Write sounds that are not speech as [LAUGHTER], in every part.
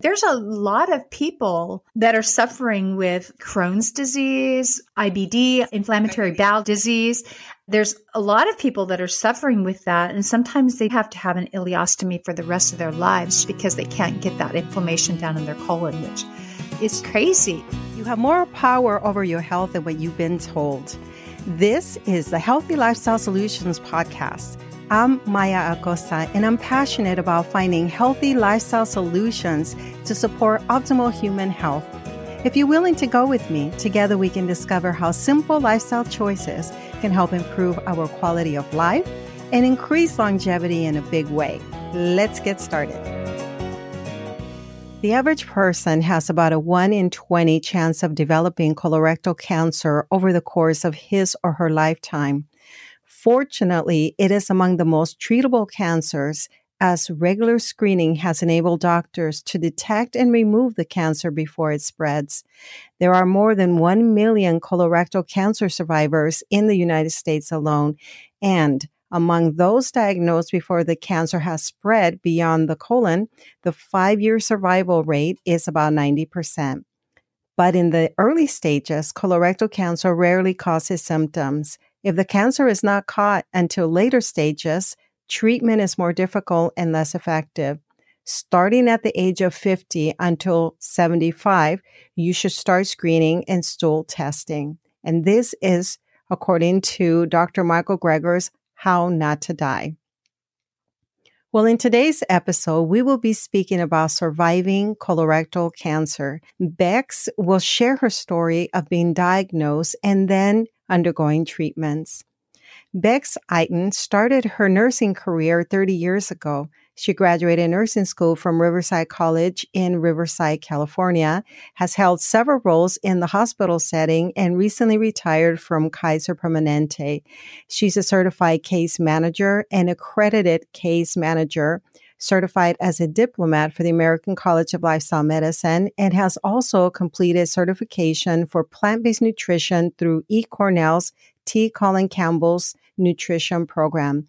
There's a lot of people that are suffering with Crohn's disease, IBD, inflammatory bowel disease. There's a lot of people that are suffering with that, and sometimes they have to have an ileostomy for the rest of their lives because they can't get that inflammation down in their colon, which is crazy. You have more power over your health than what you've been told. This is the Healthy Lifestyle Solutions Podcast. I'm Maya Acosta, and I'm passionate about finding healthy lifestyle solutions to support optimal human health. If you're willing to go with me, together we can discover how simple lifestyle choices can help improve our quality of life and increase longevity in a big way. Let's get started. The average person has about a 1 in 20 chance of developing colorectal cancer over the course of his or her lifetime. Fortunately, it is among the most treatable cancers as regular screening has enabled doctors to detect and remove the cancer before it spreads. There are more than 1 million colorectal cancer survivors in the United States alone. And among those diagnosed before the cancer has spread beyond the colon, the five year survival rate is about 90%. But in the early stages, colorectal cancer rarely causes symptoms. If the cancer is not caught until later stages, treatment is more difficult and less effective. Starting at the age of 50 until 75, you should start screening and stool testing. And this is according to Dr. Michael Greger's How Not to Die. Well, in today's episode, we will be speaking about surviving colorectal cancer. Bex will share her story of being diagnosed and then undergoing treatments. Bex Iten started her nursing career 30 years ago. She graduated nursing school from Riverside College in Riverside, California, has held several roles in the hospital setting, and recently retired from Kaiser Permanente. She's a certified case manager and accredited case manager certified as a diplomat for the American College of Lifestyle Medicine, and has also completed certification for plant based nutrition through E. Cornell's T. Colin Campbell's nutrition program.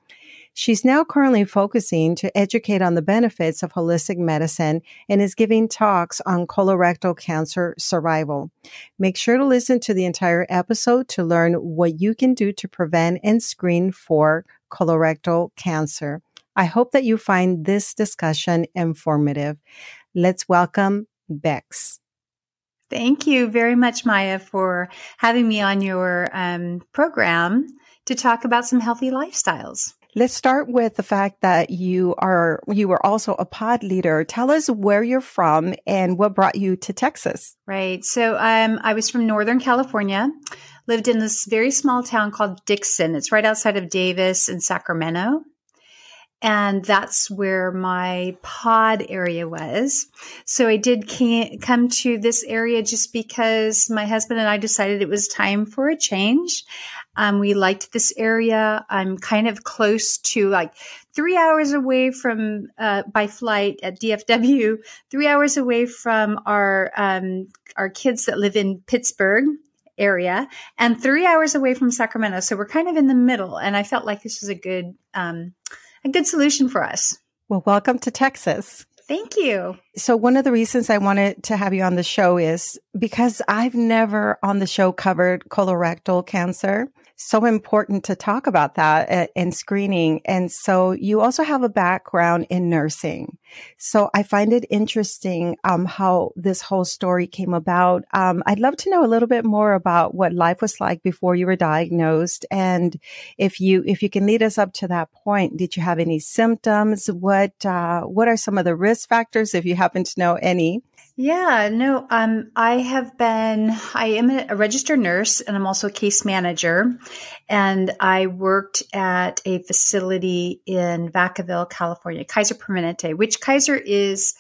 She's now currently focusing to educate on the benefits of holistic medicine and is giving talks on colorectal cancer survival. Make sure to listen to the entire episode to learn what you can do to prevent and screen for colorectal cancer. I hope that you find this discussion informative. Let's welcome Bex. Thank you very much, Maya, for having me on your um, program to talk about some healthy lifestyles. Let's start with the fact that you are you were also a pod leader. Tell us where you're from and what brought you to Texas. Right. So um, I was from Northern California, lived in this very small town called Dixon. It's right outside of Davis in Sacramento. And that's where my pod area was. So I did come to this area just because my husband and I decided it was time for a change. Um, we liked this area. I'm kind of close to like three hours away from, uh, by flight at DFW, three hours away from our, um, our kids that live in Pittsburgh area and three hours away from Sacramento. So we're kind of in the middle. And I felt like this was a good, um, a good solution for us. Well, welcome to Texas. Thank you. So, one of the reasons I wanted to have you on the show is because I've never on the show covered colorectal cancer so important to talk about that in screening. And so you also have a background in nursing. So I find it interesting um, how this whole story came about. Um, I'd love to know a little bit more about what life was like before you were diagnosed, and if you if you can lead us up to that point. Did you have any symptoms? What uh, what are some of the risk factors, if you happen to know any? Yeah, no, um, I have been, I am a registered nurse and I'm also a case manager. And I worked at a facility in Vacaville, California, Kaiser Permanente, which Kaiser is,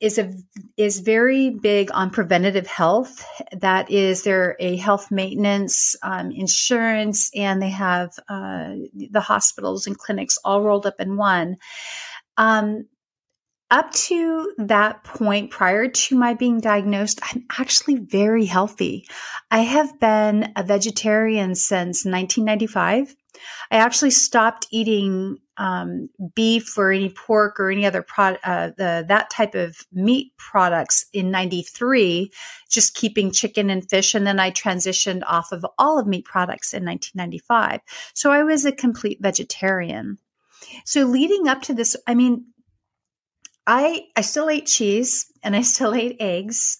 is a, is very big on preventative health. That is, they're a health maintenance, um, insurance, and they have, uh, the hospitals and clinics all rolled up in one. Um, up to that point, prior to my being diagnosed, I'm actually very healthy. I have been a vegetarian since 1995. I actually stopped eating um, beef or any pork or any other product, uh, that type of meat products in 93, just keeping chicken and fish. And then I transitioned off of all of meat products in 1995. So I was a complete vegetarian. So leading up to this, I mean, I, I still ate cheese and I still ate eggs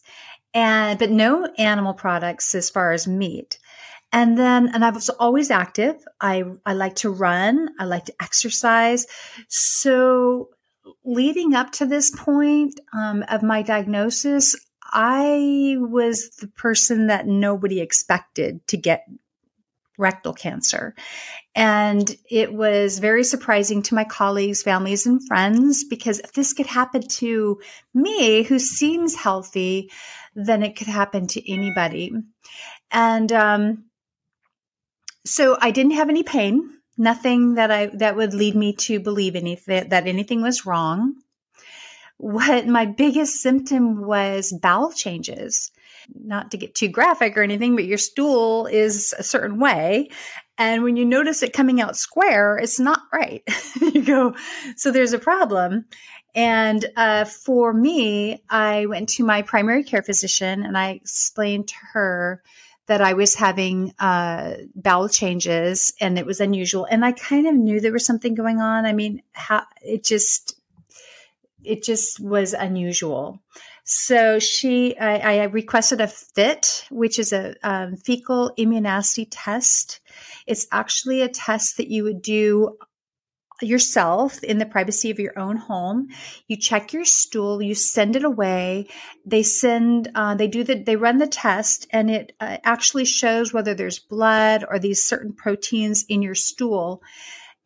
and, but no animal products as far as meat. And then, and I was always active. I, I like to run. I like to exercise. So leading up to this point um, of my diagnosis, I was the person that nobody expected to get rectal cancer. And it was very surprising to my colleagues, families, and friends because if this could happen to me, who seems healthy, then it could happen to anybody. And um, so I didn't have any pain, nothing that I that would lead me to believe anything that anything was wrong. What my biggest symptom was bowel changes. Not to get too graphic or anything, but your stool is a certain way. And when you notice it coming out square, it's not right. [LAUGHS] you go, so there's a problem. And uh, for me, I went to my primary care physician and I explained to her that I was having uh, bowel changes and it was unusual. And I kind of knew there was something going on. I mean, how it just it just was unusual. So she, I, I requested a FIT, which is a um, fecal immunoassay test. It's actually a test that you would do yourself in the privacy of your own home. You check your stool, you send it away. They send, uh, they do the, they run the test and it uh, actually shows whether there's blood or these certain proteins in your stool.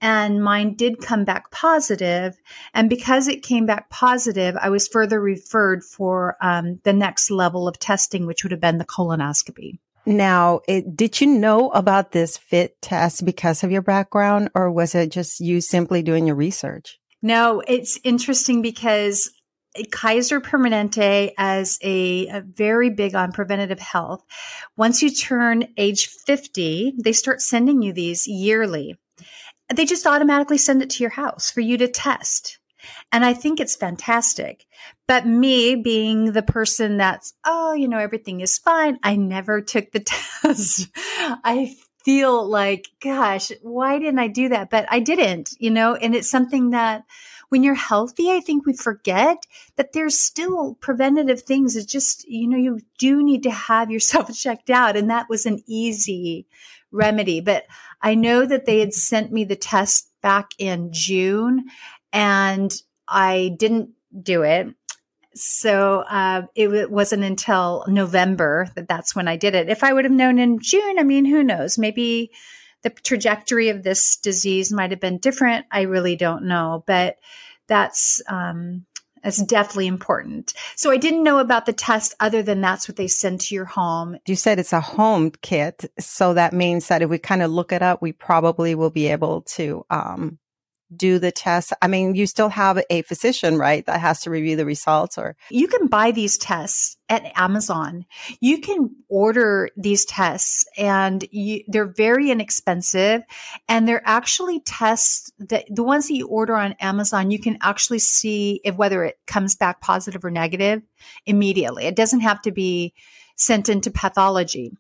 And mine did come back positive. And because it came back positive, I was further referred for um, the next level of testing, which would have been the colonoscopy. Now, it, did you know about this FIT test because of your background, or was it just you simply doing your research? No, it's interesting because Kaiser Permanente as a, a, very big on preventative health. Once you turn age 50, they start sending you these yearly. They just automatically send it to your house for you to test. And I think it's fantastic. But me being the person that's, oh, you know, everything is fine. I never took the [LAUGHS] test. I feel like, gosh, why didn't I do that? But I didn't, you know, and it's something that when you're healthy, I think we forget that there's still preventative things. It's just, you know, you do need to have yourself [LAUGHS] checked out. And that was an easy remedy. But I know that they had sent me the test back in June and I didn't do it. So uh, it wasn't until November that that's when I did it. If I would have known in June, I mean, who knows? Maybe the trajectory of this disease might have been different. I really don't know, but that's um, that's definitely important. So I didn't know about the test other than that's what they send to your home. You said it's a home kit, so that means that if we kind of look it up, we probably will be able to um, do the test? I mean, you still have a physician, right? That has to review the results or you can buy these tests at Amazon. You can order these tests and you, they're very inexpensive and they're actually tests that the ones that you order on Amazon, you can actually see if whether it comes back positive or negative immediately. It doesn't have to be sent into pathology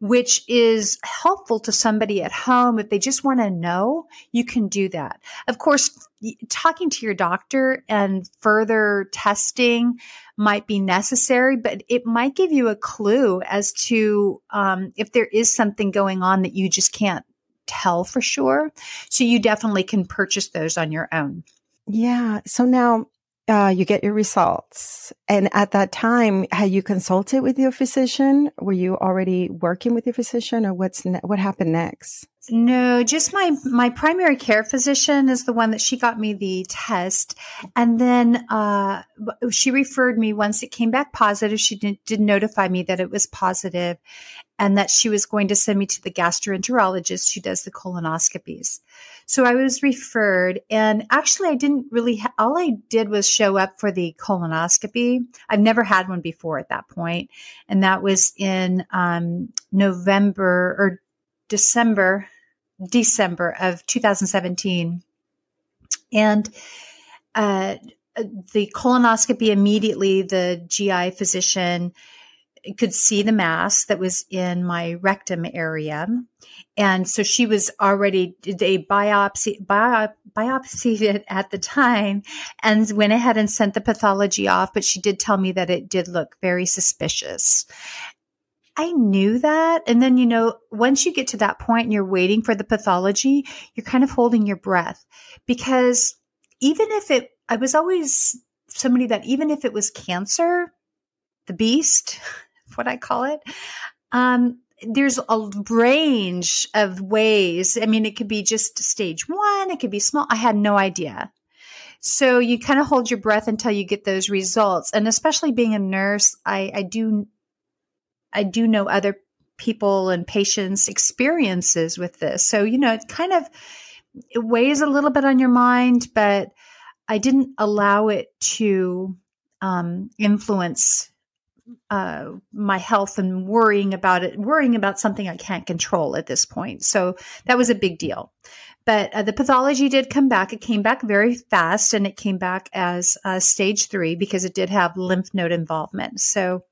which is helpful to somebody at home. If they just want to know, you can do that. Of course, talking to your doctor and further testing might be necessary, but it might give you a clue as to um, if there is something going on that you just can't tell for sure. So you definitely can purchase those on your own. Yeah. So now uh, you get your results. And at that time, had you consulted with your physician? Were you already working with your physician, or what's ne- what happened next? No, just my my primary care physician is the one that she got me the test, and then uh, she referred me once it came back positive. She did, did notify me that it was positive, and that she was going to send me to the gastroenterologist who does the colonoscopies. So I was referred, and actually, I didn't really, ha- all I did was show up for the colonoscopy. I've never had one before at that point, and that was in um, November or December December of 2017. And uh, the colonoscopy immediately, the GI physician could see the mass that was in my rectum area. And so she was already, they biopsy, biop, biopsied [LAUGHS] it at the time and went ahead and sent the pathology off. But she did tell me that it did look very suspicious. I knew that. And then, you know, once you get to that point and you're waiting for the pathology, you're kind of holding your breath because even if it, I was always somebody that even if it was cancer, the beast, [LAUGHS] what I call it, um, there's a range of ways. I mean, it could be just stage one, it could be small. I had no idea. So you kind of hold your breath until you get those results. And especially being a nurse, I, I do I do know other people and patients' experiences with this. So, you know, it kind of it weighs a little bit on your mind, but I didn't allow it to um, influence uh, my health and worrying about it, worrying about something I can't control at this point. So that was a big deal. But uh, the pathology did come back. It came back very fast and it came back as uh, stage three because it did have lymph node involvement. So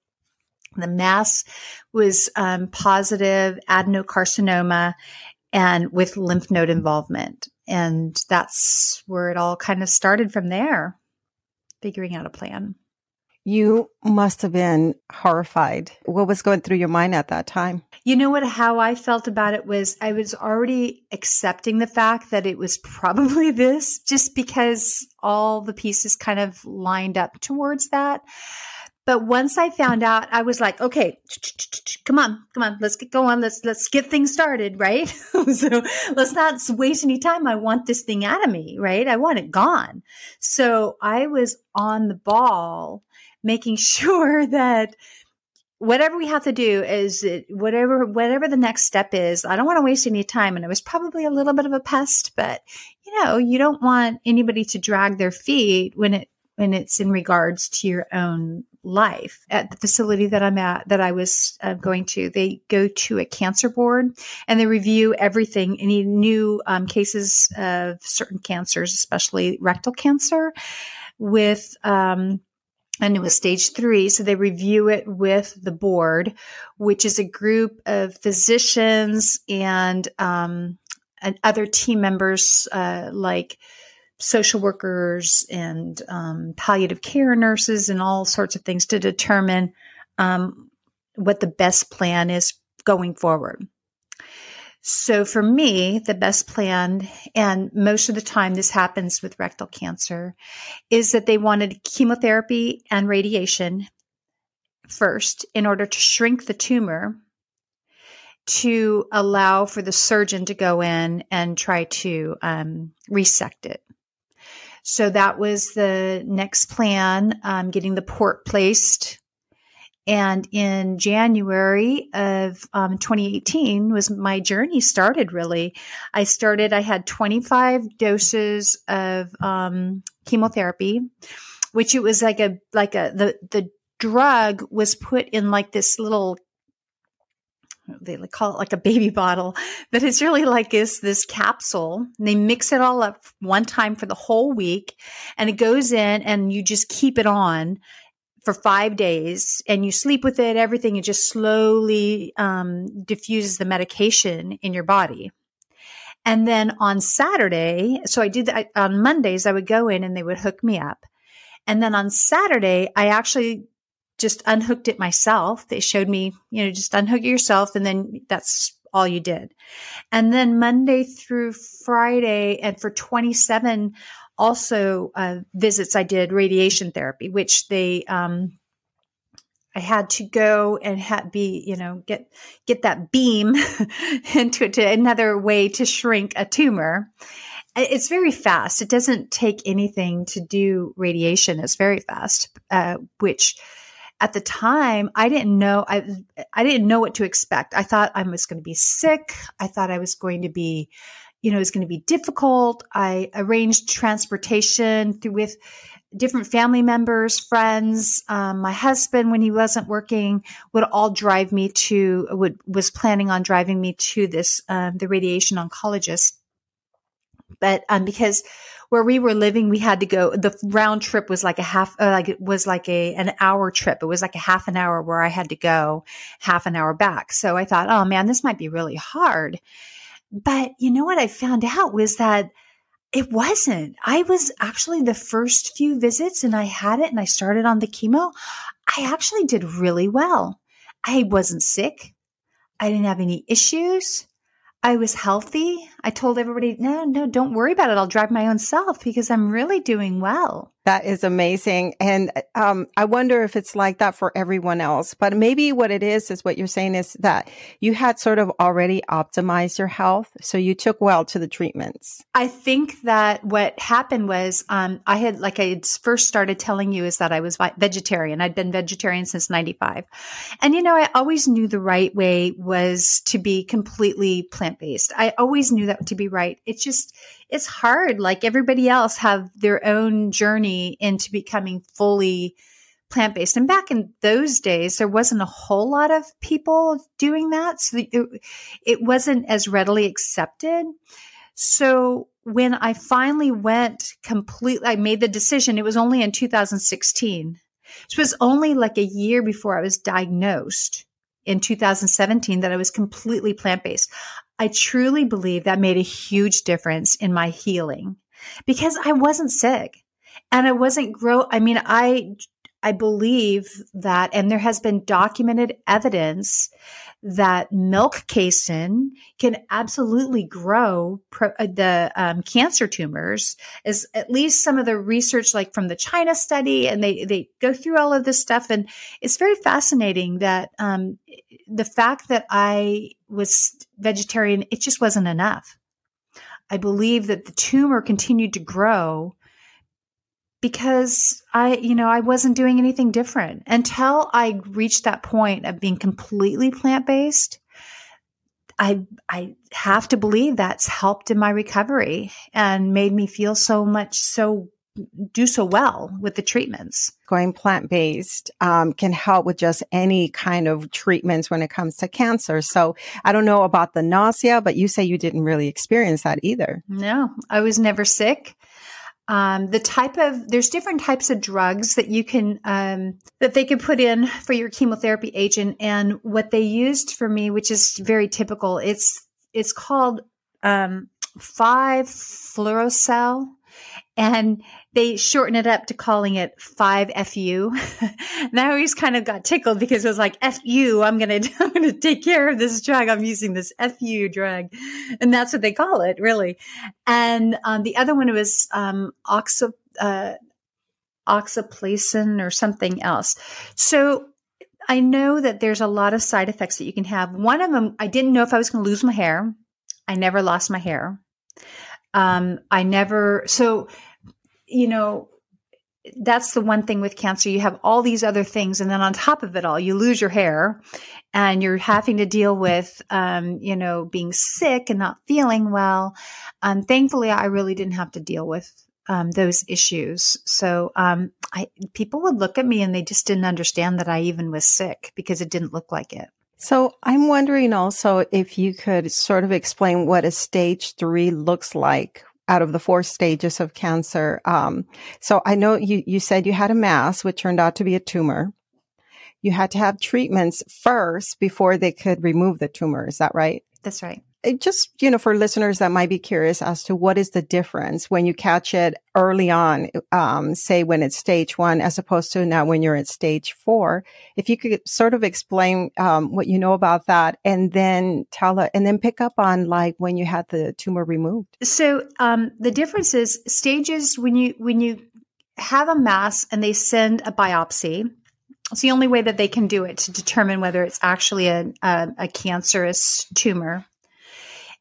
the mass was um, positive adenocarcinoma and with lymph node involvement. And that's where it all kind of started from there, figuring out a plan. You must have been horrified. What was going through your mind at that time? You know what? How I felt about it was I was already accepting the fact that it was probably [LAUGHS] this just because all the pieces kind of lined up towards that. But once I found out, I was like, okay, come on, come on, let's get going. Let's let's get things started, right? [LAUGHS] so let's not waste any time. I want this thing out of me, right? I want it gone. So I was on the ball, making [LAUGHS] sure that whatever we have to do is whatever whatever the next step is i don't want to waste any time and it was probably a little bit of a pest but you know you don't want anybody to drag their feet when it when it's in regards to your own life. At the facility that I'm at that I was uh, going to they go to a cancer board and they review everything any new um, cases of certain cancers especially rectal cancer with um, and it was stage three. So they review it with the board, which is a group of physicians and, um, and other team members, uh, like social workers and um, palliative care nurses and all sorts of things to determine um, what the best plan is going forward. So for me, the best plan, and most of the time this happens with rectal cancer, is that they wanted chemotherapy and radiation first in order to shrink the tumor to allow for the surgeon to go in and try to um, resect it. So that was the next plan, um, getting the port placed. And in January of um, 2018 was my journey started really. I started, I had 25 doses of um, chemotherapy, which it was like a, like a, the, the drug was put in like this little they call it like a baby bottle, but it's really like this this capsule. And they mix it all up one time for the whole week, and it goes in, and you just keep it on for five days, and you sleep with it. Everything it just slowly um, diffuses the medication in your body. And then on Saturday, so I did that on Mondays. I would go in, and they would hook me up. And then on Saturday, I actually just unhooked it myself. They showed me, you know, just unhook it yourself and then that's all you did. And then Monday through Friday and for 27 also uh, visits I did radiation therapy, which they um, I had to go and had be, you know, get get that beam [LAUGHS] into to another way to shrink a tumor. It's very fast. It doesn't take anything to do radiation. It's very fast, uh, which at the time i didn't know i i didn't know what to expect i thought i was going to be sick i thought i was going to be you know it was going to be difficult i arranged transportation through with different family members, friends, um, my husband when he wasn't working would all drive me to would was planning on driving me to this um, the radiation oncologist. But um, because where we were living, we had to go. The round trip was like a half, uh, like it was like a an hour trip. It was like a half an hour where I had to go, half an hour back. So I thought, oh man, this might be really hard. But you know what I found out was that it wasn't. I was actually the first few visits and I had it and I started on the chemo. I actually did really well. I wasn't sick. I didn't have any issues. I was healthy. I told everybody, no, no, don't worry about it. I'll drive my own self because I'm really doing well. That is amazing. And um, I wonder if it's like that for everyone else. But maybe what it is, is what you're saying is that you had sort of already optimized your health. So you took well to the treatments. I think that what happened was um, I had, like I had first started telling you, is that I was vegetarian. I'd been vegetarian since 95. And, you know, I always knew the right way was to be completely plant based. I always knew that to be right. It's just, it's hard. Like everybody else have their own journey into becoming fully plant based. And back in those days, there wasn't a whole lot of people doing that. So it, it wasn't as readily accepted. So when I finally went completely, I made the decision. It was only in 2016. It was only like a year before I was diagnosed in 2017 that I was completely plant based. I truly believe that made a huge difference in my healing because I wasn't sick and I wasn't grow. I mean, I, I believe that, and there has been documented evidence that milk casein can absolutely grow pro, uh, the um, cancer tumors is at least some of the research like from the china study and they, they go through all of this stuff and it's very fascinating that um, the fact that i was vegetarian it just wasn't enough. I believe that the tumor continued to grow because I, you know, I wasn't doing anything different until I reached that point of being completely plant based. I, I have to believe that's helped in my recovery and made me feel so much so do so well with the treatments. Going plant based um, can help with just any kind of treatments when it comes to cancer. So I don't know about the nausea, but you say you didn't really experience that either. No, I was never sick. Um, the type of there's different types of drugs that you can um, that they could put in for your chemotherapy agent, and what they used for me, which is very typical, it's it's called um, five fluorouracil, and they shorten it up to calling it 5FU. [LAUGHS] and I always kind of got tickled because it was like, FU, I'm going [LAUGHS] to, I'm going to take care of this drug. I'm using this FU drug. And that's what they call it, really. And um, the other one was um, uh, oxaplacin or something else. So I know that there's a lot of side effects that you can have. One of them, I didn't know if I was going to lose my hair. I never lost my hair. Um, I never, so you know, that's the one thing with cancer. You have all these other things. And then on top of it all, you lose your hair and you're having to deal with, um, you know, being sick and not feeling well. Um, thankfully, I really didn't have to deal with um, those issues. So um, I, people would look at me and they just didn't understand that I even was sick because it didn't look like it. So I'm wondering also if you could sort of explain what a stage three looks like out of the four stages of cancer. Um, so I know you, you said you had a mass, which turned out to be a tumor. You had to have treatments first before they could remove the tumor. Is that right? That's right just, you know, for listeners that might be curious as to what is the difference when you catch it early on, um, say when it's stage one, as opposed to now when you're at stage four. If you could sort of explain um, what you know about that, and then tell it, and then pick up on like when you had the tumor removed. So um, the difference is stages when you when you have a mass and they send a biopsy. It's the only way that they can do it to determine whether it's actually a, a, a cancerous tumor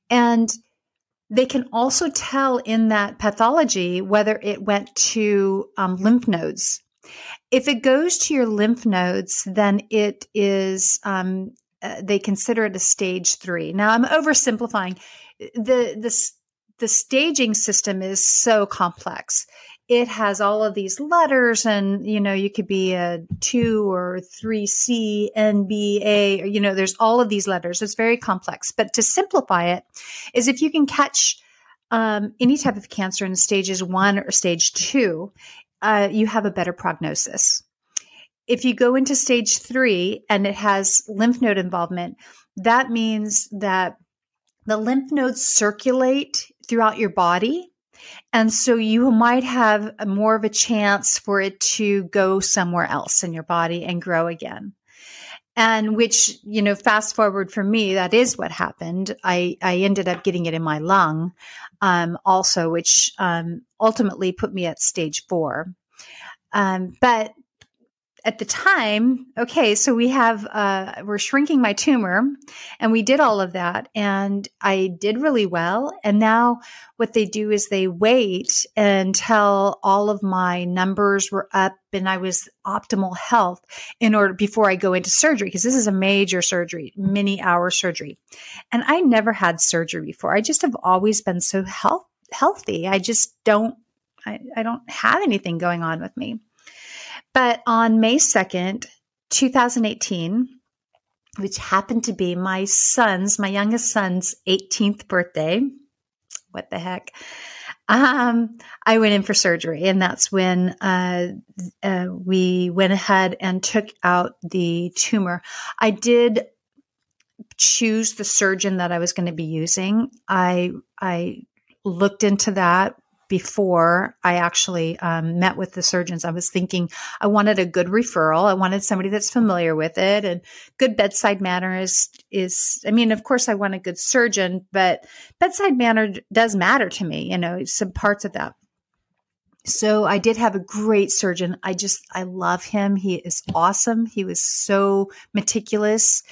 and they can also tell in that pathology whether it went to um, lymph nodes. If it goes to your lymph nodes, then it is, um, uh, they consider it a stage three. Now, I'm oversimplifying. The, the, the staging system is so complex. It has all of these letters and you know you could be a 2 or 3c nba or, you know there's all of these letters. It's very complex. But to simplify it is if you can catch um, any type of cancer in stages one or stage two uh, you have a better prognosis. If you go into stage three and it has lymph node involvement that means that the lymph nodes circulate throughout your body and so you might have more of a chance for it to go somewhere else in your body and grow again. And which, you know, fast forward for me, that is what happened. I, I ended up getting it in my lung, um, also, which, um, ultimately put me at stage four. Um, but at the time, okay, so we have, uh, we're shrinking my tumor and we did all of that and I did really well. And now what they do is they wait until all of my numbers were up and I was optimal health in order before I go into surgery because this is a major surgery, many hour surgery. And I never had surgery before. I just have always been so health, healthy. I just don't, I, I don't have anything going on with me. But on May 2nd, 2018, which happened to be my son's, my youngest son's 18th birthday, what the heck? Um, I went in for surgery, and that's when uh, uh, we went ahead and took out the tumor. I did choose the surgeon that I was going to be using. I I looked into that before I actually um, met with the surgeons, I was thinking I wanted a good referral. I wanted somebody that's familiar with it, and good bedside manner is is. I mean, of course, I want a good surgeon, but bedside manner does matter to me. You know, some parts of that. So I did have a great surgeon. I just I love him. He is awesome. He was so meticulous,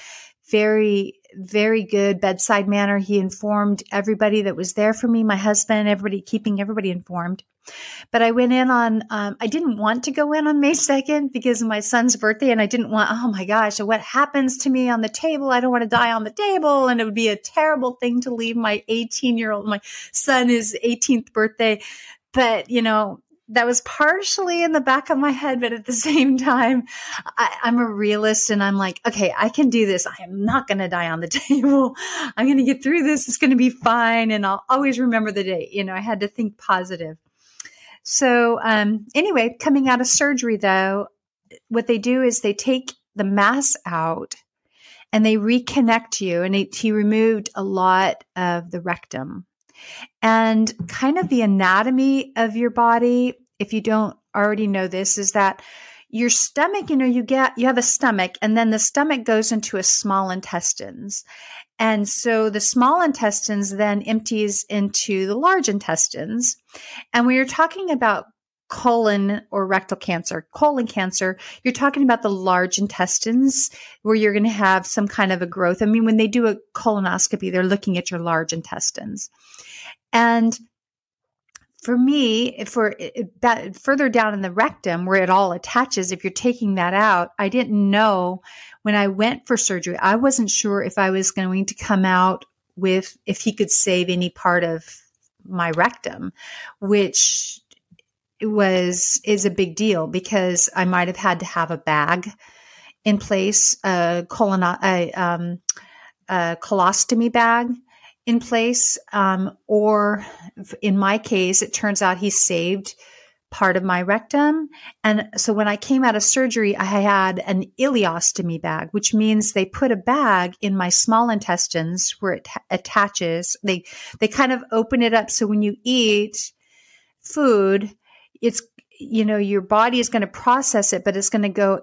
very very good bedside manner. He informed everybody that was there for me, my husband, everybody, keeping everybody informed. But I went in on, um, I didn't want to go in on May 2nd because of my son's birthday. And I didn't want, oh my gosh, what happens to me on the table? I don't want to die on the table. And it would be a terrible thing to leave my 18 year old, my son his 18th birthday. But, you know, that was partially in the back of my head, but at the [LAUGHS] same time, I, am a realist and I'm like, okay, I can do this. I am not going to die on the [LAUGHS] table. I'm going to get through this. It's going to be fine. And I'll always remember the day. You know, I had to think positive. So, um, anyway, coming out of surgery though, what they do is they take the mass out and they reconnect you. And it, he removed a lot of the rectum and kind of the anatomy of your body, if you don't already know this, is that your stomach, you know, you get, you have a stomach and then the stomach goes into a small intestines. And so the small intestines then empties into the large intestines. And when you're talking about colon or rectal cancer, colon cancer, you're talking about the large intestines where you're going to have some kind of a growth. I mean, when they do a colonoscopy, they're looking at your large intestines. And for me, if we're eh, eh, that further down in the rectum where it all attaches, if you're taking that out, I didn't know when I went for surgery, I wasn't sure if I was going to come out with, if he could save any part of my rectum, which was, is a big deal because I might have had to have a bag in place, a colon, a, um, a colostomy bag in place. Um, or in my case, it turns out he saved part of my rectum. And so when I came out of surgery, I had an ileostomy bag, which means they put a bag in my small intestines where it attaches. They, they kind of open it up. So when you eat food, it's, you know, your body is going to process it, but it's going to go,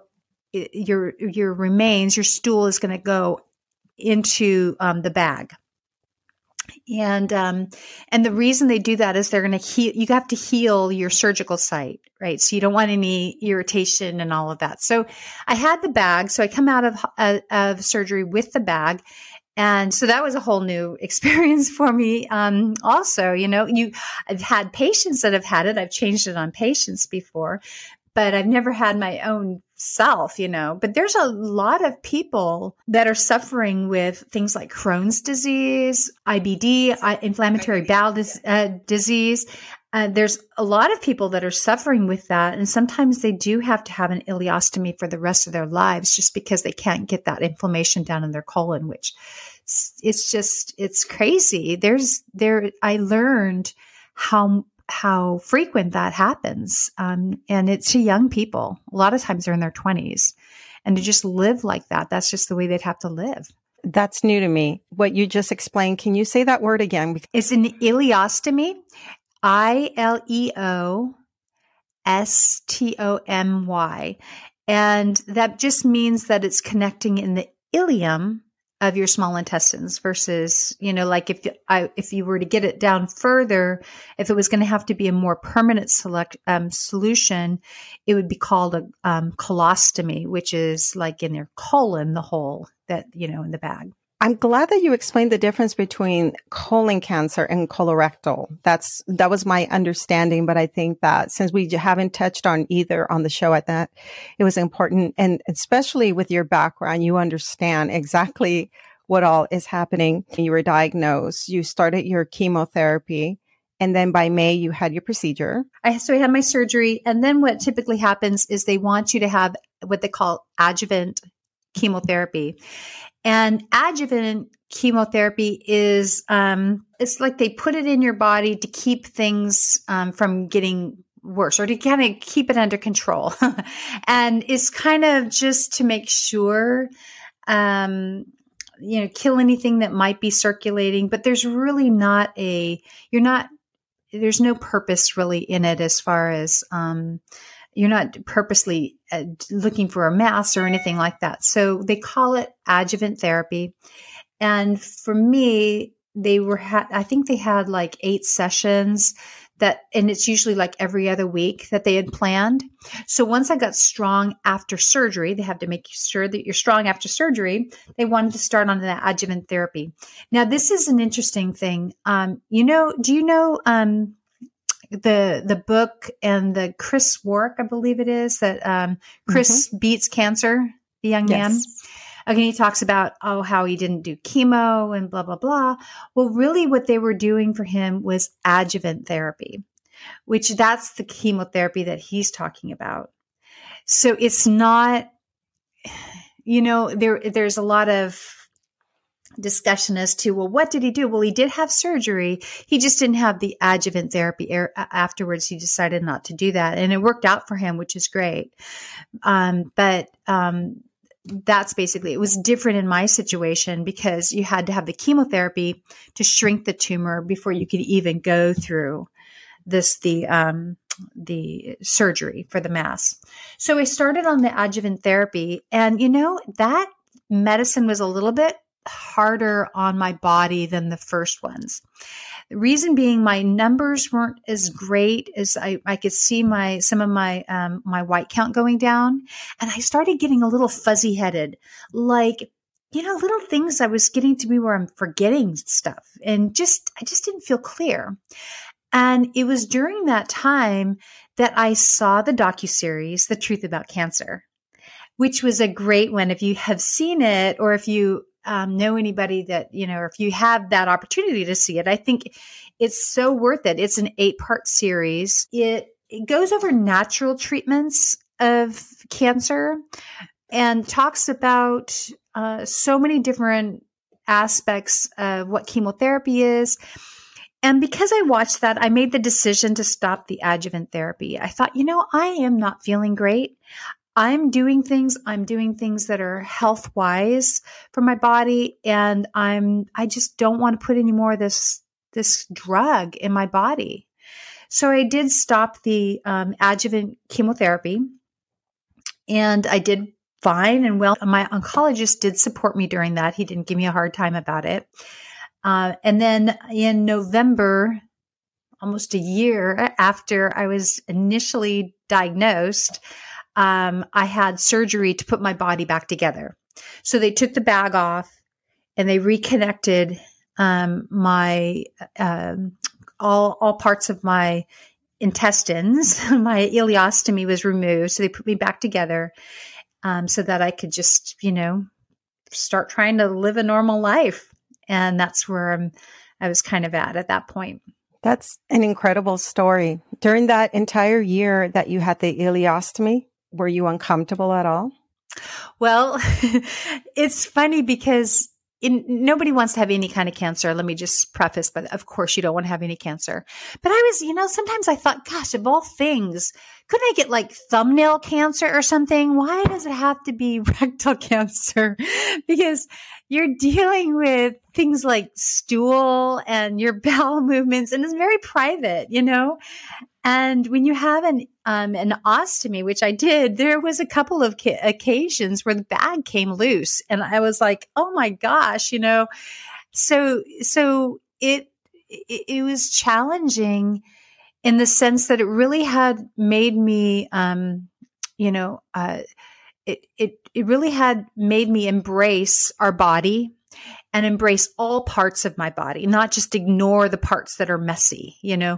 your, your remains, your stool is going to go into um, the bag and um, and the reason they do that is they're going to heal. You have to heal your surgical site, right? So you don't want any irritation and all of that. So I had the bag. So I come out of uh, of surgery with the bag, and so that was a whole new [LAUGHS] experience for me. Um, also, you know, you I've had patients that have had it. I've changed it on patients before, but I've never had my own self, you know. But there's a lot of people that are suffering with things like Crohn's disease, IBD, inflammatory bowel dis- uh, disease. Uh, there's a lot of people that are suffering with that. And sometimes they do have to have an ileostomy for the rest of their lives just because they can't get that inflammation down in their colon, which it's just, it's crazy. There's, there, I learned how, how frequent that happens. Um, and it's to young people. A lot of times they're in their 20s. And to just live like that, that's just the way they'd have to live. That's new to me. What you just explained, can you say that word again? It's an ileostomy. I L E O S T O M Y. And that just means that it's connecting in the ileum of your small intestines versus, you know, like if I, if you were to get it down further, if it was going to have to be a more permanent select, um, solution, it would be called a um, colostomy, which is like in your colon, the hole that, you know, in the bag. I'm glad that you explained the difference between colon cancer and colorectal. That's that was my understanding, but I think that since we haven't touched on either on the show at that, it was important and especially with your background, you understand exactly what all is happening. You were diagnosed, you started your chemotherapy, and then by May you had your procedure. I so I had my surgery, and then what typically happens is they want you to have what they call adjuvant chemotherapy. And adjuvant chemotherapy is um, it's like they put it in your body to keep things um, from getting worse or to kind of keep it under control. [LAUGHS] and it's kind of just to make sure um, you know kill anything that might be circulating but there's really not a you're not there's no purpose really in it as far as um, you're not purposely uh, looking for a mass or anything like that. So they call it adjuvant therapy. And for me, they were, ha- I think they had like eight sessions that, and it's usually like every other week that they had planned. So once I got strong after surgery, they have to make sure that you're strong after surgery. They wanted to start on the adjuvant therapy. Now, this is an interesting thing. Um, you know, do you know, um, the the book and the Chris Wark, I believe it is that um, Chris mm-hmm. beats cancer, the young yes. man. Okay, he talks about oh how he didn't do chemo and blah blah blah. Well, really, what they were doing for him was adjuvant therapy, which that's the chemotherapy that he's talking about. So it's not, you know, there there's a lot of discussion as to well what did he do? Well he did have surgery. He just didn't have the adjuvant therapy afterwards he decided not to do that. And it worked out for him which is great. Um, but um, that's basically it was different in my situation because you had to have the chemotherapy to shrink the tumor before you could even go through this the um, the surgery for the mass. So i started on the adjuvant therapy and you know that medicine was a little bit harder on my body than the first ones. The reason being my numbers weren't as great as I, I could see my some of my um, my white count going down, and I started getting a little fuzzy headed, like you know little things I was getting to be where I'm forgetting stuff, and just I just didn't feel clear. And it was during that time that I saw the docu series, The Truth About Cancer, which was a great one. If you have seen it, or if you um, know anybody that, you know, or if you have that opportunity to see it, I think it's so worth it. It's an eight part series. It, it goes over natural treatments of cancer and talks about uh, so many different aspects of what chemotherapy is. And because I watched that, I made the decision to stop the adjuvant therapy. I thought, you know, I am not feeling great. I'm doing things, I'm doing things that are health wise for my body. And I'm, I just don't want to put any more of this, this drug in my body. So I did stop the um, adjuvant chemotherapy and I did fine and well. My oncologist did support me during that. He didn't give me a hard time about it. Uh, and then in November, almost a year after I was initially diagnosed, um, I had surgery to put my body back together. So they took the bag off and they reconnected um, my um, all all parts of my intestines. [LAUGHS] my ileostomy was removed, so they put me back together um, so that I could just you know start trying to live a normal life. And that's where I'm, I was kind of at at that point. That's an incredible story. During that entire year that you had the ileostomy, were you uncomfortable at all? Well, [LAUGHS] it's funny because in, nobody wants to have any kind of cancer. Let me just preface, but of course you don't want to have any cancer. But I was, you know, sometimes I thought, gosh, of all things, couldn't I get like thumbnail cancer or something? Why does it have to be [LAUGHS] rectal cancer? because you're dealing with things like stool and your [LAUGHS] bowel movements and it's very private, you know? And when you have an um, an ostomy, which I did, there was a couple of ca- occasions where the bag came loose, and I was like, "Oh my gosh," you know. So so it it, it was challenging in the sense that it really had made me, um, you know, uh, it it it really had made me embrace our body and embrace all parts of my body, not just ignore the parts that are messy, you know.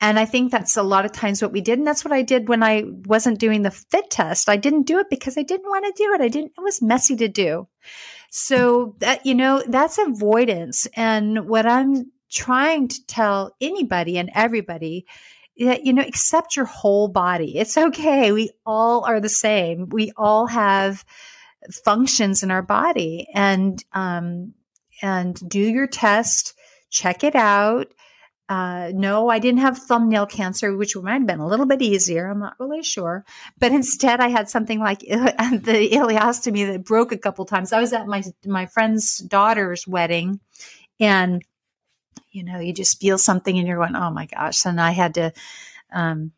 And I think that's a lot of times what we did. And that's what I did when I wasn't doing the fit test. I didn't do it because I didn't want to do it. I didn't, it was messy to do. So that, you know, that's avoidance. And what I'm trying to tell anybody and everybody that, you know, accept your whole body. It's okay. We all are the same. We all have functions in our body and, um, and do your test, check it out uh, no, I didn't have thumbnail cancer, which might have been a little bit easier. I'm not really sure. But instead, I had something like [LAUGHS] the ileostomy that broke a couple times. I was at my my friend's daughter's wedding, and you know, you just feel something, and you're going, "Oh my gosh!" And I had to. Um,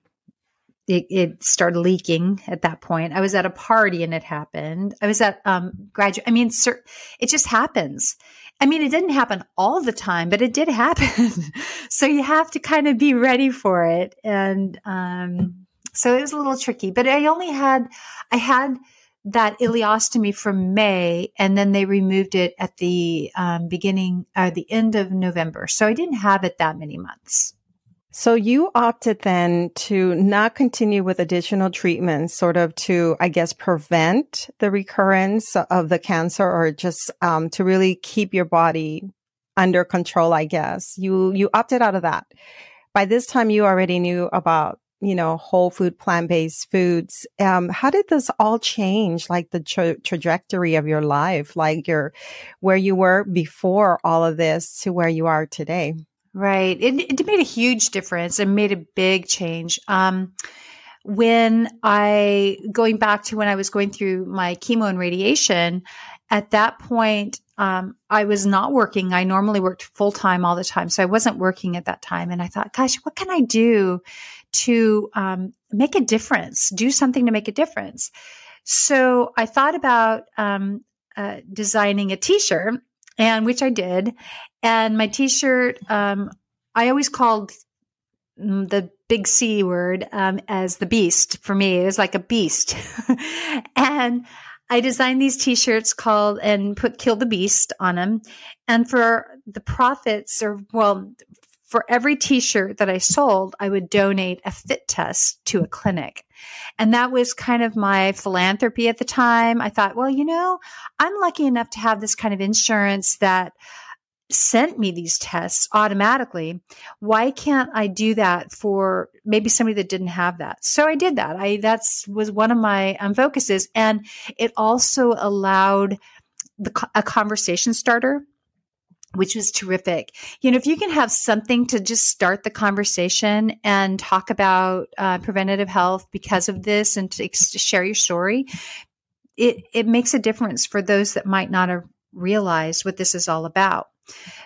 it, it, started leaking at that point. I was at a party and it happened. I was at um, graduate. I mean, sir, it just happens. I mean, it didn't happen all the time, but it did happen. [LAUGHS] so you have to kind of be ready for it. And um, so it was a little tricky, but I only had, I had that ileostomy from May, and then they removed it at the um, beginning, or uh, the end of November. So I didn't have it that many months. So you opted then to not continue with additional treatments, sort of to, I guess, prevent the recurrence of the cancer or just um, to really keep your body under control, I guess. You, you opted out of that. By this time, you already knew about, you know, whole food, plant-based foods. Um, how did this all change, like the tra- trajectory of your life, like your, where you were before all of this to where you are today? Right. It, it made a huge difference. It made a big change. Um, when I, going back to when I was going through my chemo and radiation, at that point, um, I was not working. I normally worked full time all the time. So I wasn't working at that time. And I thought, gosh, what can I do to um, make a difference? Do something to make a difference. So I thought about um, uh, designing a t shirt and which I did. And my T-shirt, um, I always called the big C word um, as the beast. For me, it was like a beast, [LAUGHS] and I designed these T-shirts called and put "Kill the Beast" on them. And for the profits, or well, for every t-shirt that I sold, I would donate a fit test to a clinic. And that was kind of my philanthropy at the time. I thought, well, you know, I'm lucky enough to have this kind of insurance that sent me these tests automatically. Why can't I do that for maybe somebody that didn't have that? So I did that. I that's was one of my um, focuses, and it also allowed the, a conversation starter which was terrific. You know, if you can have something to just start the conversation and talk about uh, preventative health because of this and to, ex- share your story, it, it makes a difference for those that might not have realized what this is all about.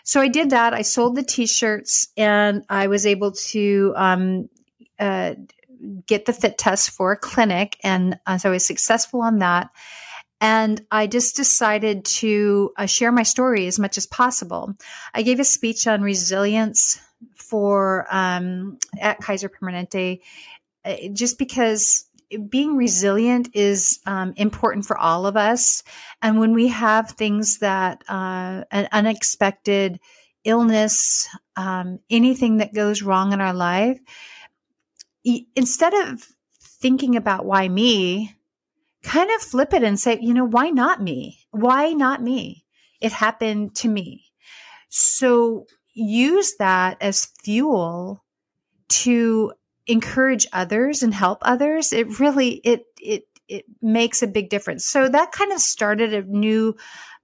So I did that. I sold the t-shirts and I was able to um, uh, get the fit test for a clinic. And uh, so I was successful on that. And I just decided to uh, share my story as much as possible. I gave a speech on resilience for um, at Kaiser Permanente, uh, just because being resilient is um, important for all of us. And when we have things that uh, an unexpected illness, um, anything that goes wrong in our life, instead of thinking about why me, kind of flip it and say, you know, why not me? Why not me? It happened to me. So use that as fuel to encourage others and help others, it really it it it makes a big difference. So that kind of started a new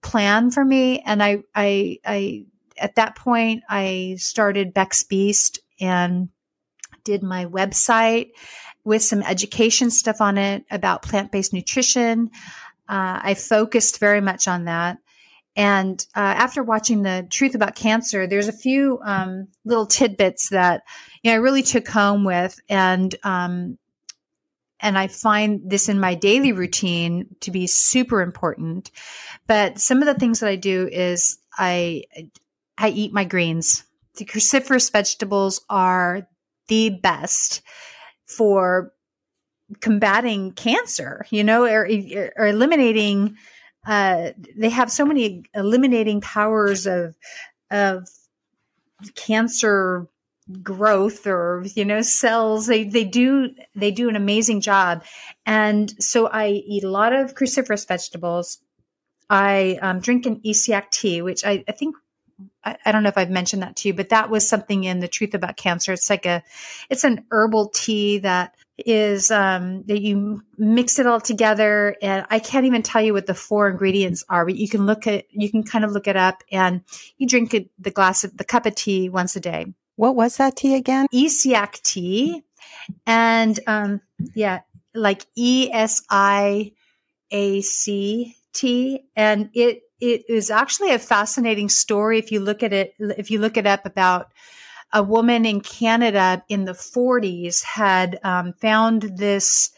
plan for me, and I I I at that point I started Bex Beast and did my website with some education stuff on it about plant based nutrition. Uh, I focused very much on that. And uh, after watching the Truth About Cancer, there's a few um, little tidbits that you know, I really took home with, and um, and I find this in my daily routine to be super important. But some of the things that I do is I I eat my greens. The cruciferous vegetables are the best for combating cancer, you know, or, or eliminating. Uh, they have so many eliminating powers of of cancer growth or you know cells they they do they do an amazing job and so i eat a lot of cruciferous vegetables i um, drink an Essiac tea which I, I think I, I, don't know if I've mentioned that to you, but that was something in the truth about cancer. It's like a, it's an herbal tea that is, um, that you mix it all together. And I can't even tell you what the four ingredients are, but you can look at, you can kind of look it up and you drink it, the glass of the cup of tea once a day. What was that tea again? Essiac tea. And, um, yeah, like E S I A C T. And it, it is actually a fascinating story if you look at it if you look it up about a woman in Canada in the 40s had um, found this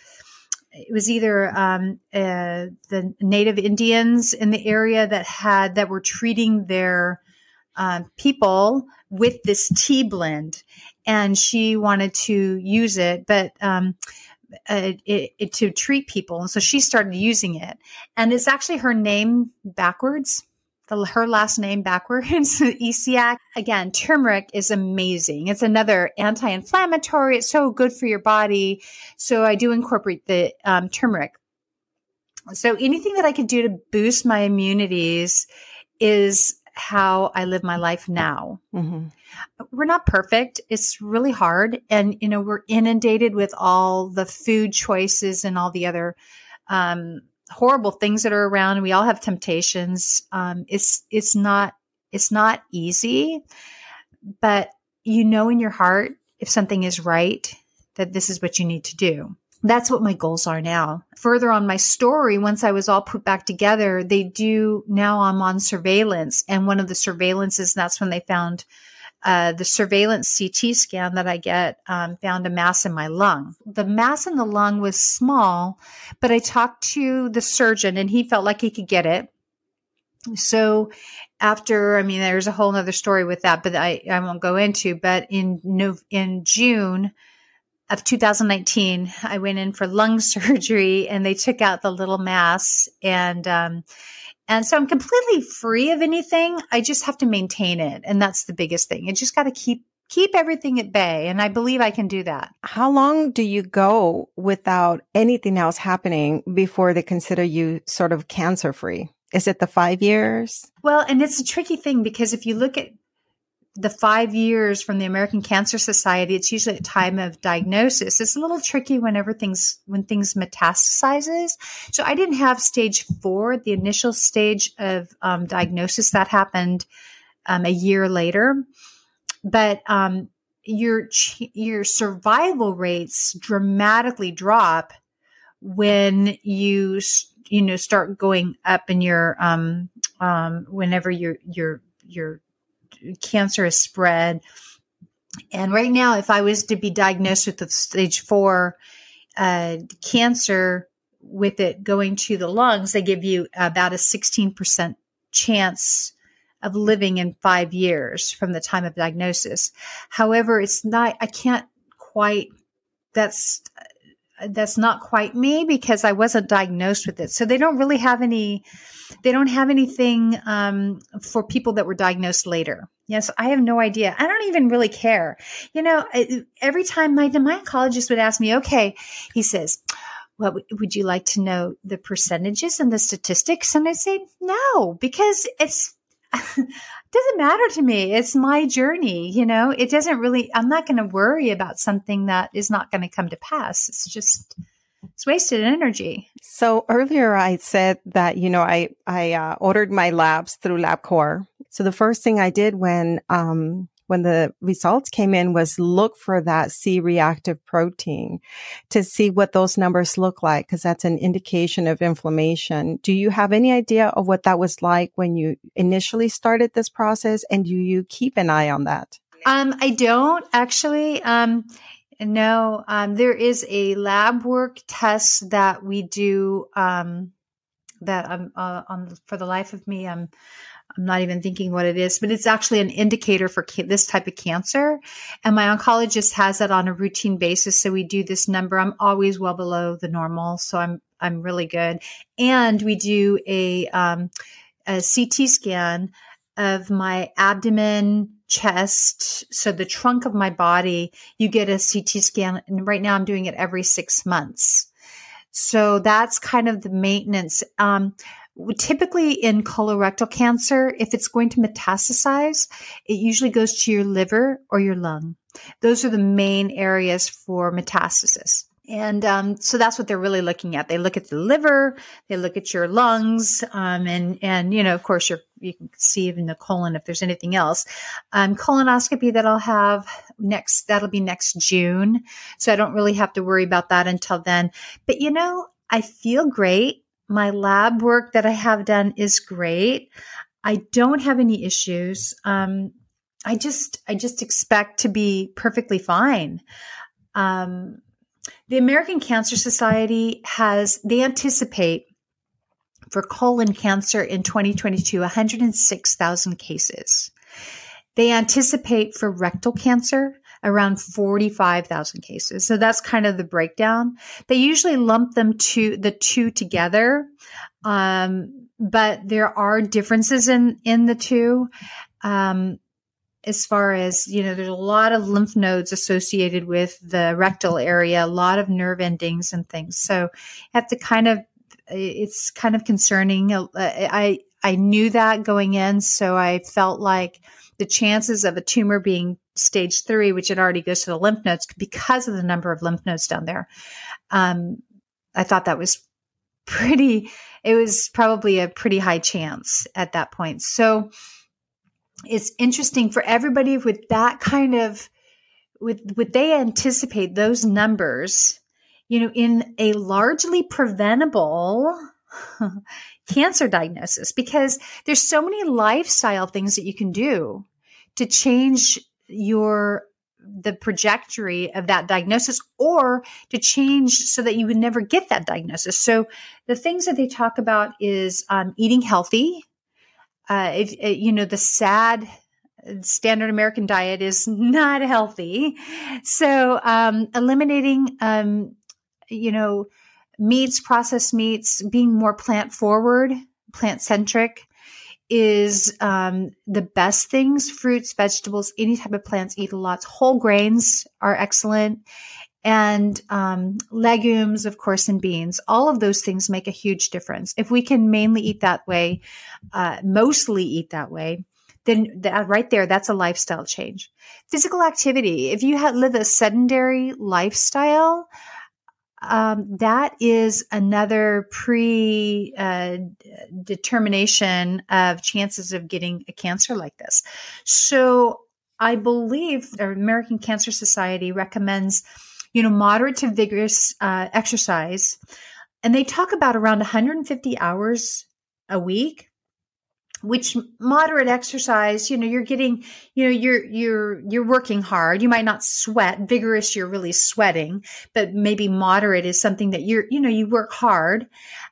it was either um, uh, the native Indians in the area that had that were treating their uh, people with this tea blend, and she wanted to use it, but um, uh, it, it, to treat people. And so she started using it. And it's actually her name backwards, the, her last name backwards, [LAUGHS] Essiac. Again, turmeric is amazing. It's another anti inflammatory. It's so good for your body. So I do incorporate the um, turmeric. So anything that I could do to boost my immunities is how I live my life now. Mm-hmm. We're not perfect. It's really hard. And, you know, we're inundated with all the food choices and all the other um, horrible things that are around. We all have temptations. Um, it's, it's not, it's not easy, but you know in your heart if something is right, that this is what you need to do that's what my goals are now. Further on my story, once I was all put back together, they do now I'm on surveillance. And one of the surveillances, that's when they found uh, the surveillance CT scan that I get um, found a mass in my lung. The mass in the lung was small, but I talked to the surgeon and he felt like he could get it. So after, I mean, there's a whole other story with that, but I, I won't go into, but in, no, in June, of 2019, I went in for lung [LAUGHS] surgery and they took out the little mass and um, and so I'm completely free of anything. I just have to maintain it, and that's the biggest thing. I just got to keep keep everything at bay, and I believe I can do that. How long do you go without anything else happening before they consider you sort of cancer free? Is it the five years? Well, and it's a tricky thing because if you look at the five years from the American Cancer Society, it's usually at time of diagnosis. It's a little tricky whenever things when things metastasizes. So I didn't have stage four, the initial stage of um, diagnosis that happened um, a year later. But um, your your survival rates dramatically drop when you you know start going up in your um, um whenever your your your cancer is spread. And right now, if I was to be diagnosed with stage four uh, cancer with it going to the lungs, they give you about a 16% chance of living in five years from the time of diagnosis. However, it's not, I can't quite, that's, that's not quite me because I wasn't diagnosed with it. So they don't really have any they don't have anything um, for people that were diagnosed later. Yes, I have no idea. I don't even really care. You know, every time my, my oncologist would ask me, okay, he says, what well, would you like to know the percentages and the statistics? And I say, no, because it's, [LAUGHS] doesn't matter to me. It's my journey, you know. It doesn't really I'm not going to worry about something that is not going to come to pass. It's just it's wasted energy. So earlier I said that you know I I uh, ordered my labs through LabCorp. So the first thing I did when um when the results came in was look for that C reactive protein to see what those numbers look like because that's an indication of inflammation. Do you have any idea of what that was like when you initially started this process and do you keep an eye on that? Um, I don't actually. Um, no, um, there is a lab work test that we do um, that I'm uh, on for the life of me. I'm I'm not even thinking what it is, but it's actually an indicator for ca- this type of cancer. And my oncologist has that on a routine basis. So we do this number. I'm always well below the normal. So I'm, I'm really good. And we do a, um, a CT scan of my abdomen, chest, so the trunk of my body, you get a CT scan. And right now I'm doing it every six months. So that's kind of the maintenance. Um, typically in colorectal cancer, if it's going to metastasize, it usually goes to your liver or your lung. Those are the main areas for metastasis. And um, so that's what they're really looking at. They look at the liver, they look at your lungs, um, and and you know, of course, you can see even the colon if there's anything else. Um, colonoscopy that I'll have next, that'll be next June, so I don't really have to worry about that until then. But you know, I feel great. My lab work that I have done is great. I don't have any issues. Um, I just I just expect to be perfectly fine. Um, the American Cancer Society has, they anticipate for colon cancer in 2022, 106,000 cases. They anticipate for rectal cancer around 45,000 cases. So that's kind of the breakdown. They usually lump them to the two together. Um, but there are differences in, in the two. Um, as far as you know there's a lot of lymph nodes associated with the rectal area a lot of nerve endings and things so have to kind of it's kind of concerning uh, i i knew that going in so i felt like the chances of a tumor being stage three which it already goes to the lymph nodes because of the number of lymph nodes down there. Um, i thought that was pretty it was probably a pretty high chance at that point. So it's interesting for everybody with that kind of with would they anticipate those numbers you know in a largely preventable [LAUGHS] cancer diagnosis? Because there's so many lifestyle things that you can do to change your the trajectory of that diagnosis or to change so that you would never get that diagnosis. So the things that they talk about is um, eating healthy. Uh, uh, you know the sad standard American diet is [LAUGHS] not healthy, so um, eliminating, um, you know, meats, processed meats, being more plant forward, plant centric is um, the best things fruits vegetables any type of plants eat a lot whole grains are excellent and um, legumes, of course, and beans. All of those things make a huge difference. If we can mainly eat that way, uh, mostly eat that way, then that right there, that's a lifestyle change. Physical activity. If you live a sedentary lifestyle, um, that is another pre uh, determination of chances of getting a cancer like this. So I believe the American Cancer Society recommends you know, moderate to vigorous uh, exercise. And they talk about around 150 hours a week which moderate exercise you know you're getting you know you're you're you're working hard. You might not sweat vigorous you're really sweating but maybe moderate is something that you're you know you work hard.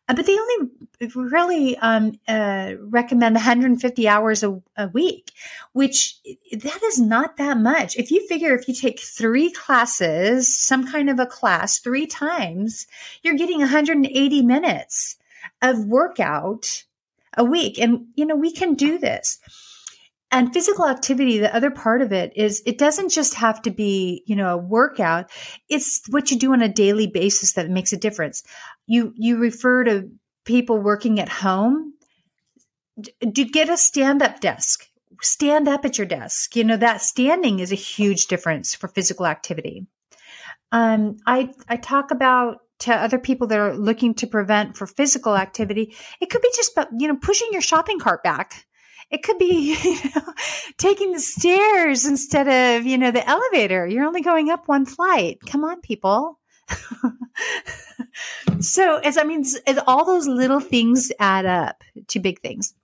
Uh, but they only really um, uh, recommend 150 hours a, a week which that is not that much. If you figure if you take three classes some kind of a class three times you're getting 180 minutes of workout a week. And, you know, we can do this. And physical activity, the other part of it is it doesn't just have to be, you know, a workout. It's what you do on a daily basis that makes a difference. You, you refer to people working at home. do get a stand up desk. Stand up at your desk. You know, that standing is a huge difference for physical activity. Um, I, I talk about to other people that are looking to prevent for physical activity. It could be just, you know, pushing your shopping cart back. It could be, [LAUGHS] you know, taking the stairs instead of, you know, the elevator. You're only going up one flight. Come on, people. [LAUGHS] so as I mean, as all those little things add up to big things.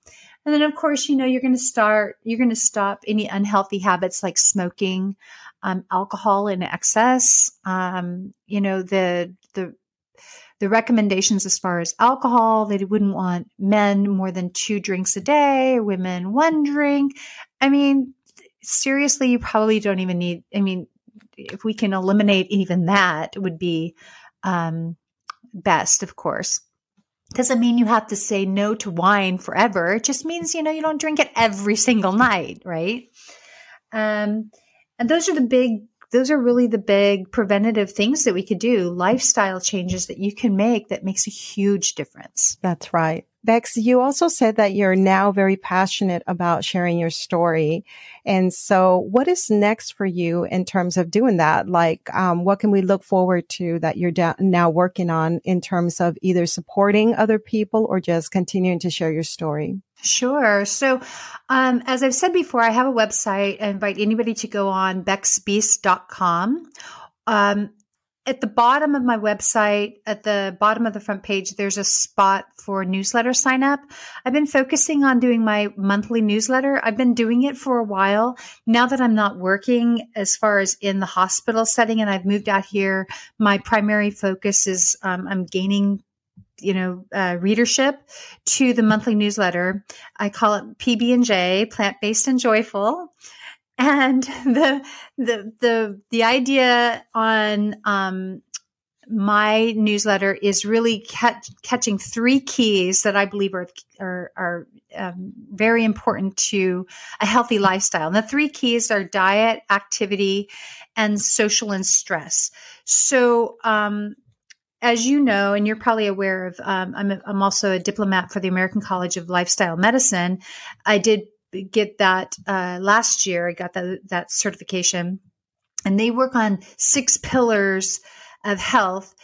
And then, of course, you know, you're going to start, you're going to stop any unhealthy habits like smoking, um, alcohol in excess. Um, you know, the, the, recommendations as far as alcohol, they wouldn't want men more than two drinks a day, women one drink. I mean, seriously, you probably don't even need, I mean, if we can eliminate even that, would be um, best, of course. Doesn't mean you have to say no to wine forever. It just means, you know, you don't drink it every single night, right? Um, and those are the big, those are really the big preventative things that we could do, lifestyle changes that you can make that makes a huge difference. That's right. Bex, you also said that you're now very passionate about sharing your story. And so what is next for you in terms of doing that? Like, um, what can we look forward to that you're da- now working on in terms of either supporting other people or just continuing to share your story? Sure. So, um, as I've said before, I have a website. I invite anybody to go on bexbeast.com. Um, at the bottom of my website, at the bottom of the front page, there's a spot for newsletter sign up. I've been focusing on doing my monthly newsletter. I've been doing it for a while. Now that I'm not working as far as in the hospital setting and I've moved out here, my primary focus is um, I'm gaining you know uh, readership to the monthly newsletter i call it pb&j plant-based and joyful and [LAUGHS] the the the the idea on um, my newsletter is really catch, catching three keys that I believe are are, are um, very important to a healthy lifestyle. And the three keys are diet, activity, and social and stress. So. Um, as you know, and you're probably aware of, um, I'm, a, I'm also a diplomat for the American College of Lifestyle Medicine. I did get that uh, last year. I got that that certification, and they work on six pillars of health.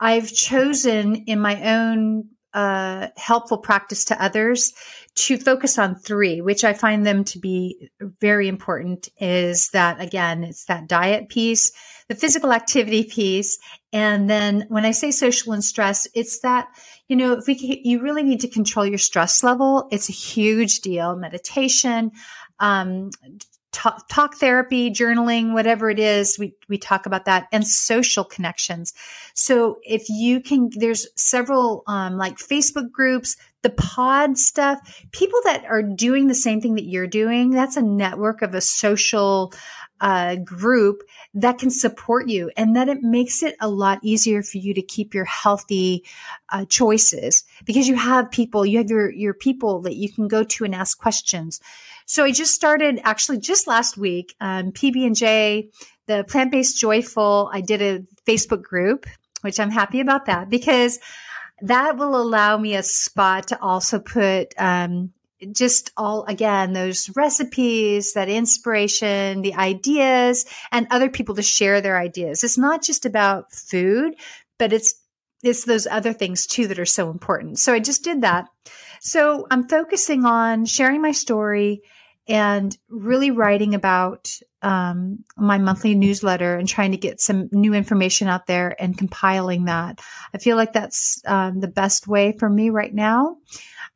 I've chosen in my own uh, helpful practice to others to focus on three, which I find them to be very important. Is that again, it's that diet piece, the physical activity piece, and then when I say social and stress, it's that you know, if we you really need to control your stress level. It's a huge deal. Meditation, um, talk, talk, therapy, journaling, whatever it is, we, we talk about that and social connections. So if you can, there's several, um, like Facebook groups, the pod stuff, people that are doing the same thing that you're doing. That's a network of a social, uh, group that can support you and that it makes it a lot easier for you to keep your healthy uh, choices because you have people you have your your people that you can go to and ask questions so i just started actually just last week um, pb&j the plant-based joyful i did a facebook group which i'm happy about that because that will allow me a spot to also put um, just all again those recipes that inspiration the ideas and other people to share their ideas. It's not just about food but it's it's those other things too that are so important. So i just did that. So i'm focusing on sharing my story and really writing about um, my monthly newsletter and trying to get some new information out there and compiling that i feel like that's um, the best way for me right now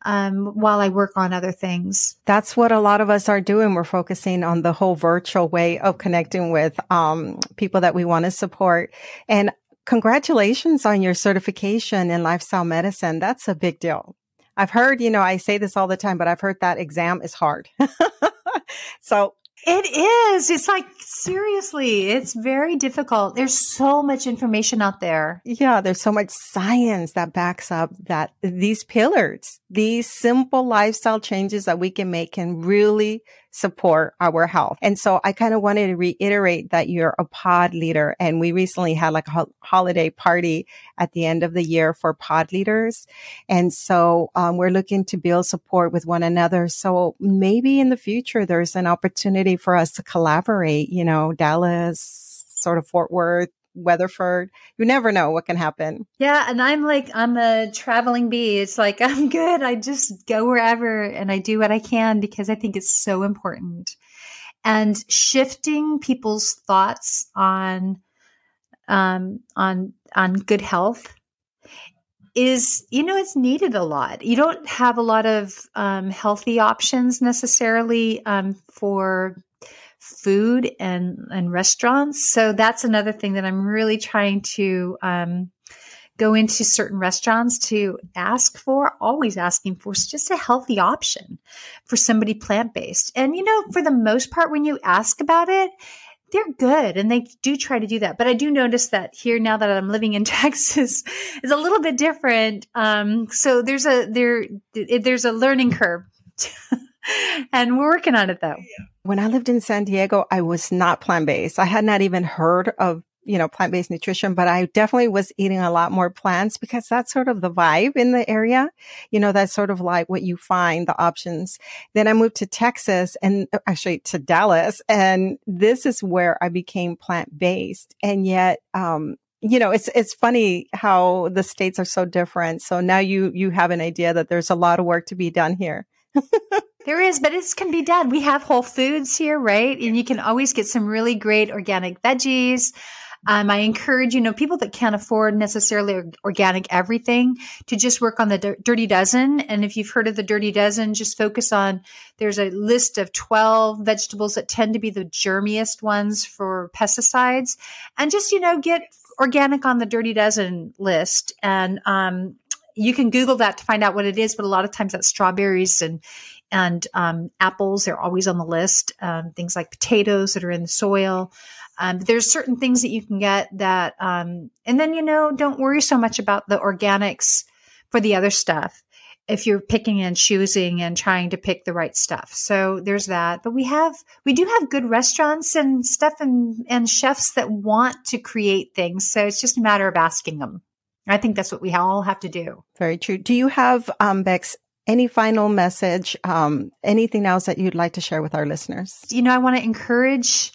um, while I work on other things. That's what a lot of us are doing. We're focusing on the whole virtual way of connecting with um, people that we want to support. And congratulations on your certification in lifestyle medicine. That's a big deal. I've heard, you know, I say this all the time, but I've heard that exam is hard. [LAUGHS] so it is. It's like seriously, it's very difficult. There's so much information out there. Yeah, there's so much science that backs up that these pillars, these simple lifestyle changes that we can make can really support our health. And so I kind of wanted to reiterate that you're a pod leader. And we recently had like a ho- holiday party at the end of the year for pod leaders. And so um, we're looking to build support with one another. So maybe in the future, there's an opportunity for us to collaborate, you know, Dallas, sort of Fort Worth, Weatherford. You never know what can happen. Yeah. And I'm like, I'm a traveling bee. It's like, [LAUGHS] I'm good. I just go wherever and I do what I can because I think it's so important. And shifting people's thoughts on, um, on, on good health is, you know, it's needed a lot. You don't have a lot of um, healthy options necessarily um, for food and and restaurants. So that's another thing that I'm really trying to um, go into certain restaurants to ask for, always asking for just a healthy option for somebody plant based. And you know, for the most part, when you ask about it, they're good and they do try to do that. But I do notice that here now that I'm living in [LAUGHS] Texas is a little bit different. Um, so there's a there there's a learning curve. [LAUGHS] and we're working on it though. When I lived in San Diego, I was not plant based. I had not even heard of, you know, plant based nutrition, but I definitely was eating a lot more plants because that's sort of the vibe in the area. You know, that's sort of like what you find the options. Then I moved to Texas and uh, actually to Dallas. And this is where I became plant based. And yet, um, you know, it's it's funny how the states are so different. So now you you have an idea that there's a lot of work to be done here. [LAUGHS] There is, but it can be done. We have Whole Foods here, right? And you can always get some really great organic veggies. Um, I encourage, you know, people that can't afford necessarily organic everything to just work on the Dirty Dozen. And if you've heard of the Dirty Dozen, just focus on, there's a list of 12 vegetables that tend to be the germiest ones for pesticides. And just, you know, get organic on the Dirty Dozen list. And, um, you can Google that to find out what it is, but a lot of times that's strawberries and and um, apples. They're always on the list. Um, things like potatoes that are in the soil. Um, there's certain things that you can get that, um, and then you know, don't worry so much about the organics for the other stuff. If you're picking and choosing and trying to pick the right stuff, so there's that. But we have, we do have good restaurants and stuff and and chefs that want to create things. So it's just a matter of asking them. I think that's what we all have to do. Very true. Do you have, um, Bex, any final message, um, anything else that you'd like to share with our listeners? You know, I want to encourage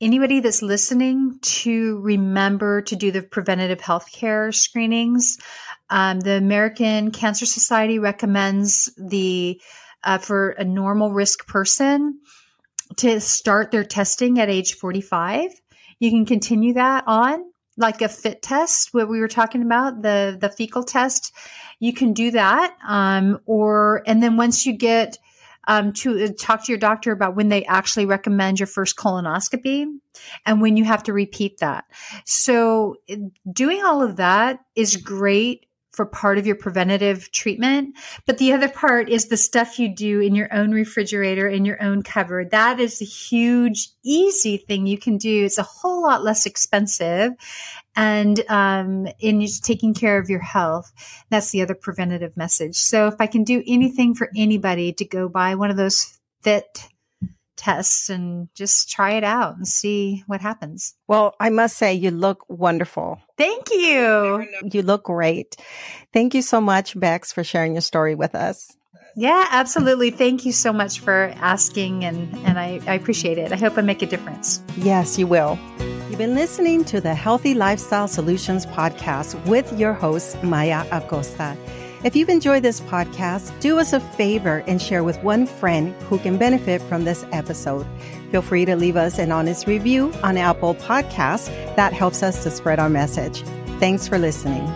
anybody that's listening to remember to do the preventative health care screenings. Um, the American Cancer Society recommends the uh, for a normal risk person to start their testing at age 45. You can continue that on like a fit test, what we were talking about, the the fecal test, you can do that. Um, or and then once you get um, to uh, talk to your doctor about when they actually recommend your first colonoscopy and when you have to repeat that. So doing all of that is great for part of your preventative treatment. But the other part is the stuff you do in your own refrigerator, in your own cupboard. That is a huge, easy thing you can do. It's a whole lot less expensive. And um, in taking care of your health, that's the other preventative message. So if I can do anything for anybody to go buy one of those fit tests and just try it out and see what happens. Well, I must say, you look wonderful. Thank you. You look great. Thank you so much, Bex, for sharing your story with us. Yeah, absolutely. Thank you so much for asking, and, and I, I appreciate it. I hope I make a difference. Yes, you will. You've been listening to the Healthy Lifestyle Solutions podcast with your host, Maya Acosta. If you've enjoyed this podcast, do us a favor and share with one friend who can benefit from this episode. Feel free to leave us an honest review on Apple Podcasts. That helps us to spread our message. Thanks for listening.